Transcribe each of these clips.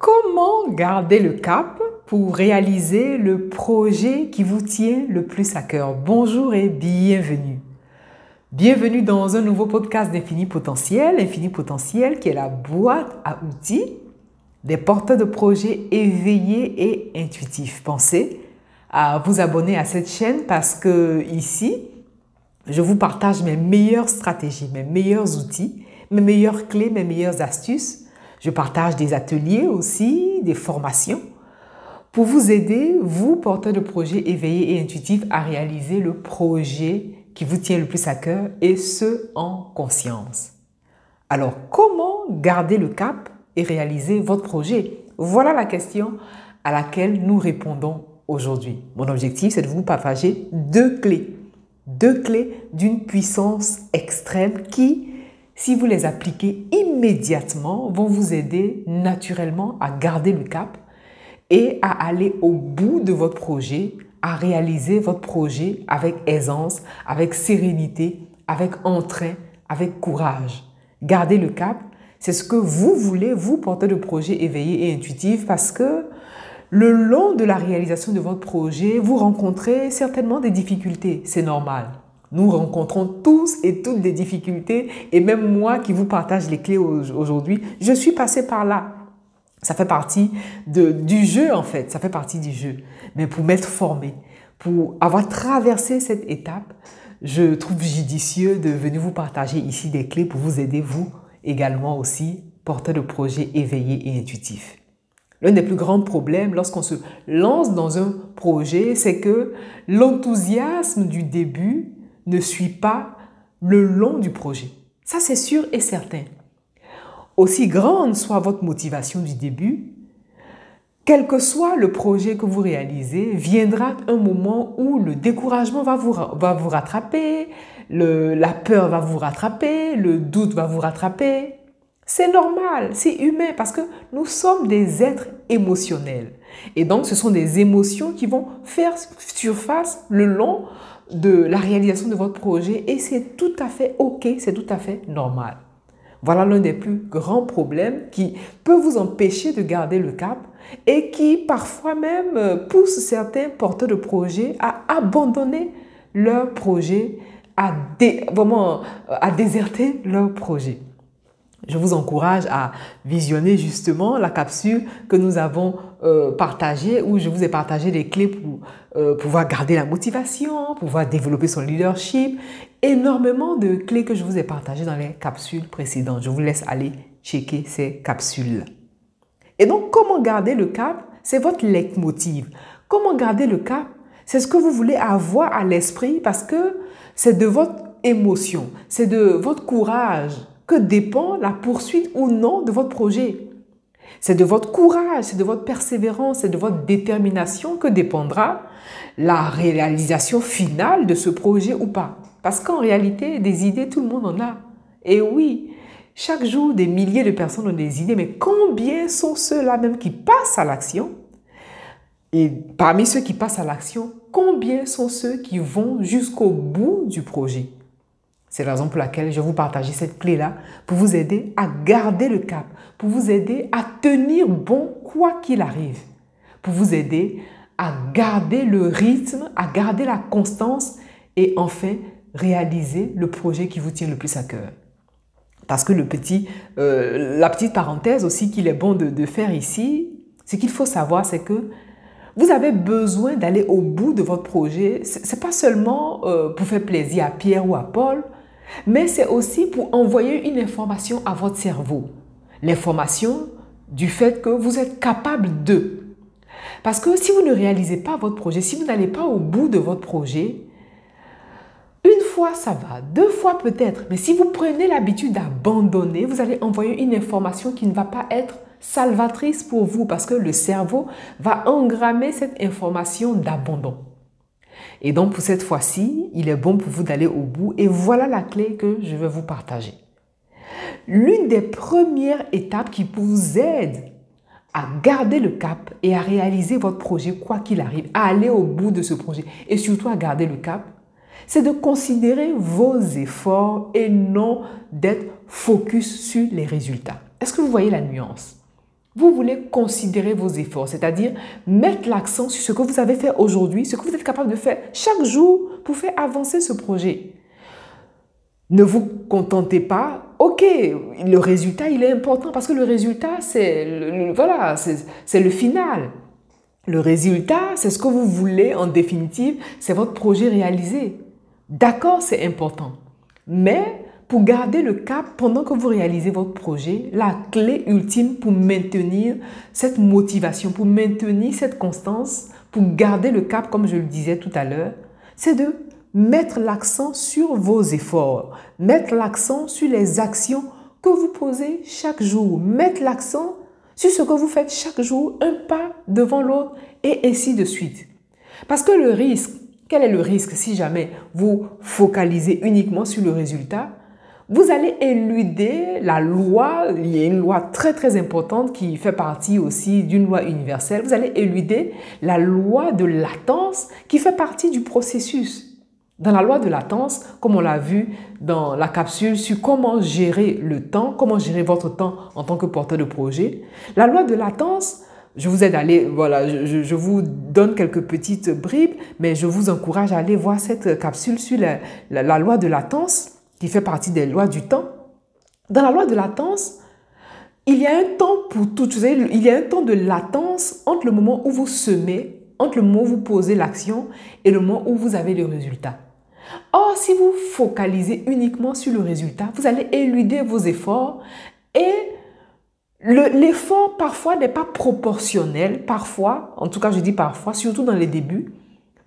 Comment garder le cap pour réaliser le projet qui vous tient le plus à cœur? Bonjour et bienvenue. Bienvenue dans un nouveau podcast d'Infini Potentiel. Infini Potentiel qui est la boîte à outils des porteurs de projets éveillés et intuitifs. Pensez à vous abonner à cette chaîne parce que ici, je vous partage mes meilleures stratégies, mes meilleurs outils, mes meilleures clés, mes meilleures astuces. Je partage des ateliers aussi, des formations pour vous aider, vous, porteurs de projets éveillés et intuitifs, à réaliser le projet qui vous tient le plus à cœur et ce, en conscience. Alors, comment garder le cap et réaliser votre projet? Voilà la question à laquelle nous répondons aujourd'hui. Mon objectif, c'est de vous partager deux clés deux clés d'une puissance extrême qui, si vous les appliquez immédiatement, vont vous aider naturellement à garder le cap et à aller au bout de votre projet, à réaliser votre projet avec aisance, avec sérénité, avec entrain, avec courage. Garder le cap, c'est ce que vous voulez, vous porter de projet éveillé et intuitif, parce que le long de la réalisation de votre projet, vous rencontrez certainement des difficultés. C'est normal. Nous rencontrons tous et toutes des difficultés et même moi qui vous partage les clés aujourd'hui, je suis passé par là. Ça fait partie du jeu en fait, ça fait partie du jeu. Mais pour m'être formé, pour avoir traversé cette étape, je trouve judicieux de venir vous partager ici des clés pour vous aider, vous également aussi, porteur de projets éveillés et intuitifs. L'un des plus grands problèmes lorsqu'on se lance dans un projet, c'est que l'enthousiasme du début ne suit pas le long du projet. Ça, c'est sûr et certain. Aussi grande soit votre motivation du début, quel que soit le projet que vous réalisez, viendra un moment où le découragement va vous, va vous rattraper, la peur va vous rattraper, le doute va vous rattraper, c'est normal, c'est humain parce que nous sommes des êtres émotionnels. Et donc, ce sont des émotions qui vont faire surface le long de la réalisation de votre projet et c'est tout à fait OK, c'est tout à fait normal. Voilà l'un des plus grands problèmes qui peut vous empêcher de garder le cap et qui parfois même euh, pousse certains porteurs de projets à abandonner leur projet, à, vraiment, euh, à déserter leur projet je vous encourage à visionner justement la capsule que nous avons euh, partagée où je vous ai partagé des clés pour euh, pouvoir garder la motivation, pouvoir développer son leadership. Énormément de clés que je vous ai partagées dans les capsules précédentes. Je vous laisse aller checker ces capsules. Et donc, comment garder le cap? C'est votre leitmotiv. Comment garder le cap? C'est ce que vous voulez avoir à l'esprit parce que c'est de votre émotion, c'est de votre courage, que dépend la poursuite ou non de votre projet. C'est de votre courage, c'est de votre persévérance, c'est de votre détermination que dépendra la réalisation finale de ce projet ou pas. Parce qu'en réalité, des idées, tout le monde en a. Et oui, chaque jour, des milliers de personnes ont des idées, mais combien sont ceux-là même qui passent à l'action? Et parmi ceux qui passent à l'action, combien sont ceux qui vont jusqu'au bout du projet? C'est la raison pour laquelle je vous partage cette clé-là pour vous aider à garder le cap, pour vous aider à tenir bon quoi qu'il arrive, pour vous aider à garder le rythme, à garder la constance et enfin réaliser le projet qui vous tient le plus à cœur. Parce que le petit, euh, la petite parenthèse aussi qu'il est bon de, faire ici, ce qu'il faut savoir, c'est que vous avez besoin d'aller au bout de votre projet. Ce n'est pas seulement euh, pour faire plaisir à Pierre ou à Paul, mais c'est aussi pour envoyer une information à votre cerveau. L'information du fait que vous êtes capable de. Parce que si vous ne réalisez pas votre projet, si vous n'allez pas au bout de votre projet, une fois ça va, deux fois peut-être, mais si vous prenez l'habitude d'abandonner, vous allez envoyer une information qui ne va pas être salvatrice pour vous parce que le cerveau va engrammer cette information d'abandon. Et donc pour cette fois-ci, il est bon pour vous d'aller au bout et voilà la clé que je vais vous partager. L'une des premières étapes qui vous aide à garder le cap et à réaliser votre projet quoi qu'il arrive, à aller au bout de ce projet et surtout à garder le cap, c'est de considérer vos efforts et non d'être focus sur les résultats. Est-ce que vous voyez la nuance? Vous voulez considérer vos efforts, c'est-à-dire mettre l'accent sur ce que vous avez fait aujourd'hui, ce que vous êtes capable de faire chaque jour pour faire avancer ce projet. Ne vous contentez pas. Ok, le résultat, il est important parce que le résultat, c'est le, voilà, c'est le final. Le résultat, c'est ce que vous voulez en définitive, c'est votre projet réalisé. D'accord, c'est important. Mais pour garder le cap pendant que vous réalisez votre projet, la clé ultime pour maintenir cette motivation, pour maintenir cette constance, pour garder le cap, comme je le disais tout à l'heure, c'est de mettre l'accent sur vos efforts, mettre l'accent sur les actions que vous posez chaque jour, mettre l'accent sur ce que vous faites chaque jour, un pas devant l'autre, et ainsi de suite. Parce que le risque, quel est le risque si jamais vous focalisez uniquement sur le résultat? Vous allez éluder la loi, il y a une loi très très importante qui fait partie aussi d'une loi universelle, vous allez éluder la loi de latence qui fait partie du processus. Dans la loi de latence, comme on l'a vu dans la capsule sur comment gérer le temps, comment gérer votre temps en tant que porteur de projet, la loi de latence, je vous aide à aller, voilà, je, vous donne quelques petites bribes, mais je vous encourage à aller voir cette capsule sur la loi de latence qui fait partie des lois du temps. Dans la loi de latence, il y a un temps pour tout. Vous il y a un temps de latence entre le moment où vous semez, entre le moment où vous posez l'action et le moment où vous avez le résultat. Or, si vous focalisez uniquement sur le résultat, vous allez éluder vos efforts et l'effort parfois n'est pas proportionnel, parfois, en tout cas je dis parfois, surtout dans les débuts,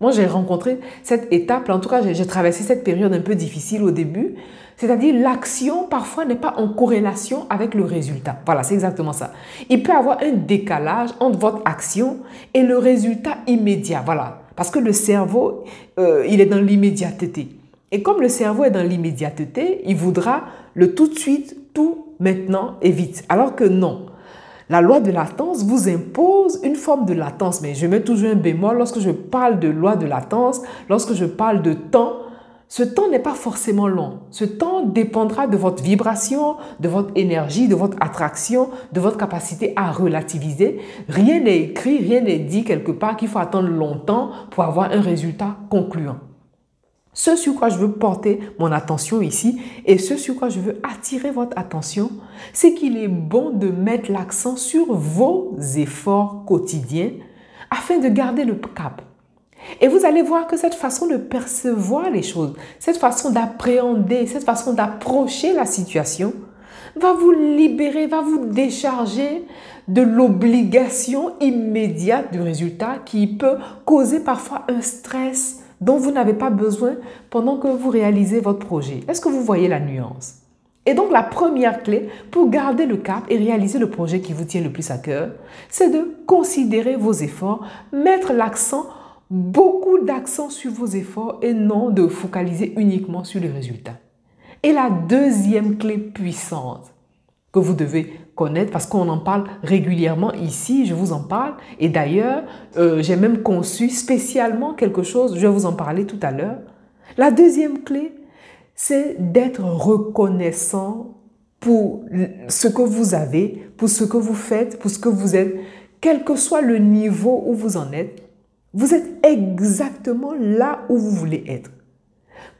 moi, j'ai rencontré cette étape, en tout cas, j'ai traversé cette période un peu difficile au début. C'est-à-dire, l'action, parfois, n'est pas en corrélation avec le résultat. Voilà, c'est exactement ça. Il peut y avoir un décalage entre votre action et le résultat immédiat. Voilà. Parce que le cerveau, euh, il est dans l'immédiateté. Et comme le cerveau est dans l'immédiateté, il voudra le tout de suite, tout maintenant et vite. Alors que non. La loi de latence vous impose une forme de latence, mais je mets toujours un bémol lorsque je parle de loi de latence, lorsque je parle de temps. Ce temps n'est pas forcément long. Ce temps dépendra de votre vibration, de votre énergie, de votre attraction, de votre capacité à relativiser. Rien n'est écrit, rien n'est dit quelque part qu'il faut attendre longtemps pour avoir un résultat concluant. Ce sur quoi je veux porter mon attention ici et ce sur quoi je veux attirer votre attention, c'est qu'il est bon de mettre l'accent sur vos efforts quotidiens afin de garder le cap. Et vous allez voir que cette façon de percevoir les choses, cette façon d'appréhender, cette façon d'approcher la situation, va vous libérer, va vous décharger de l'obligation immédiate du résultat qui peut causer parfois un stress, dont vous n'avez pas besoin pendant que vous réalisez votre projet. Est-ce que vous voyez la nuance? Et donc la première clé pour garder le cap et réaliser le projet qui vous tient le plus à cœur, c'est de considérer vos efforts, mettre l'accent, beaucoup d'accent sur vos efforts et non de focaliser uniquement sur les résultats. Et la deuxième clé puissante, que vous devez connaître parce qu'on en parle régulièrement ici, je vous en parle. Et d'ailleurs, euh, j'ai même conçu spécialement quelque chose, je vais vous en parler tout à l'heure. La deuxième clé, c'est d'être reconnaissant pour ce que vous avez, pour ce que vous faites, pour ce que vous êtes, quel que soit le niveau où vous en êtes. Vous êtes exactement là où vous voulez être.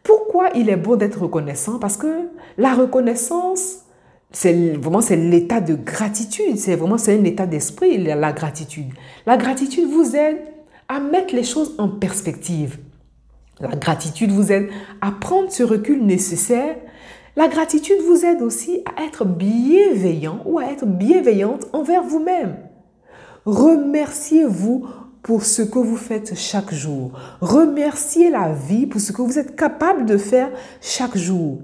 Pourquoi il est bon d'être reconnaissant? Parce que la reconnaissance, c'est vraiment c'est l'état de gratitude, c'est vraiment c'est un état d'esprit la gratitude. La gratitude vous aide à mettre les choses en perspective. La gratitude vous aide à prendre ce recul nécessaire. La gratitude vous aide aussi à être bienveillant ou à être bienveillante envers vous-même. Remerciez-vous pour ce que vous faites chaque jour. Remerciez la vie pour ce que vous êtes capable de faire chaque jour.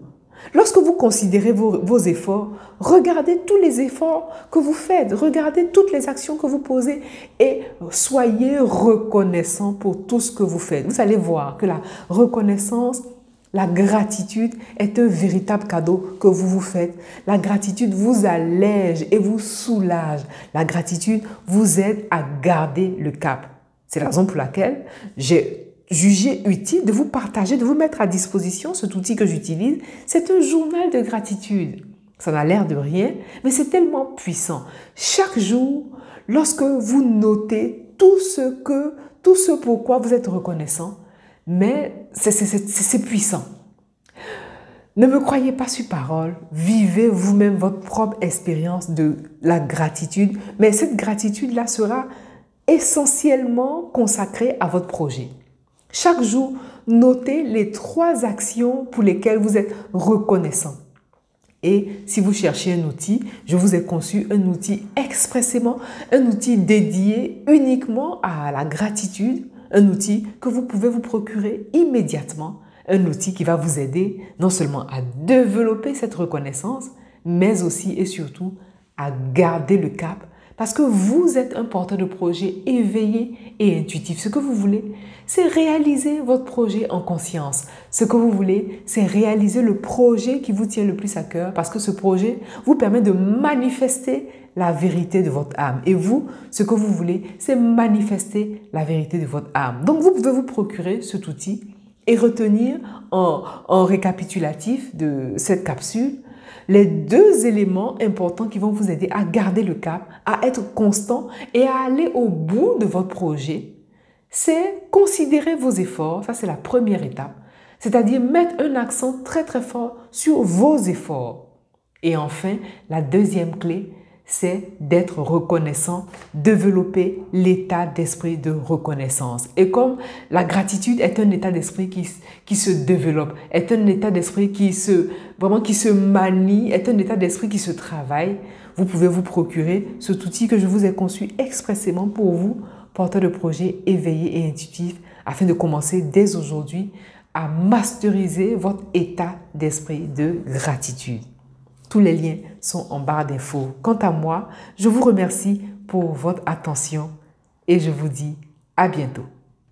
Lorsque vous considérez vos, efforts, regardez tous les efforts que vous faites, regardez toutes les actions que vous posez et soyez reconnaissant pour tout ce que vous faites. Vous allez voir que la reconnaissance, la gratitude est un véritable cadeau que vous vous faites. La gratitude vous allège et vous soulage. La gratitude vous aide à garder le cap. C'est la raison pour laquelle j'ai jugé utile de vous partager, de vous mettre à disposition cet outil que j'utilise. C'est un journal de gratitude. Ça n'a l'air de rien, mais c'est tellement puissant. Chaque jour, lorsque vous notez tout ce que, tout ce pourquoi vous êtes reconnaissant, mais c'est puissant. Ne me croyez pas sur parole, vivez vous-même votre propre expérience de la gratitude, mais cette gratitude-là sera essentiellement consacrée à votre projet. Chaque jour, notez les trois actions pour lesquelles vous êtes reconnaissant. Et si vous cherchez un outil, je vous ai conçu un outil expressément, un outil dédié uniquement à la gratitude, un outil que vous pouvez vous procurer immédiatement, un outil qui va vous aider non seulement à développer cette reconnaissance, mais aussi et surtout à garder le cap parce que vous êtes un porteur de projet éveillé et intuitif. Ce que vous voulez, c'est réaliser votre projet en conscience. Ce que vous voulez, c'est réaliser le projet qui vous tient le plus à cœur parce que ce projet vous permet de manifester la vérité de votre âme. Et vous, ce que vous voulez, c'est manifester la vérité de votre âme. Donc, vous pouvez vous procurer cet outil et retenir en, en récapitulatif de cette capsule les deux éléments importants qui vont vous aider à garder le cap, à être constant et à aller au bout de votre projet, c'est considérer vos efforts. Ça, c'est la première étape. C'est-à-dire mettre un accent très très fort sur vos efforts. Et enfin, la deuxième clé, c'est d'être reconnaissant, développer l'état d'esprit de reconnaissance. Et comme la gratitude est un état d'esprit qui, qui se développe, est un état d'esprit qui se, vraiment manie, est un état d'esprit qui se travaille, vous pouvez vous procurer cet outil que je vous ai conçu expressément pour vous, porteur de projet éveillé et intuitif, afin de commencer dès aujourd'hui à masteriser votre état d'esprit de gratitude. Tous les liens sont en barre d'infos. Quant à moi, je vous remercie pour votre attention et je vous dis à bientôt.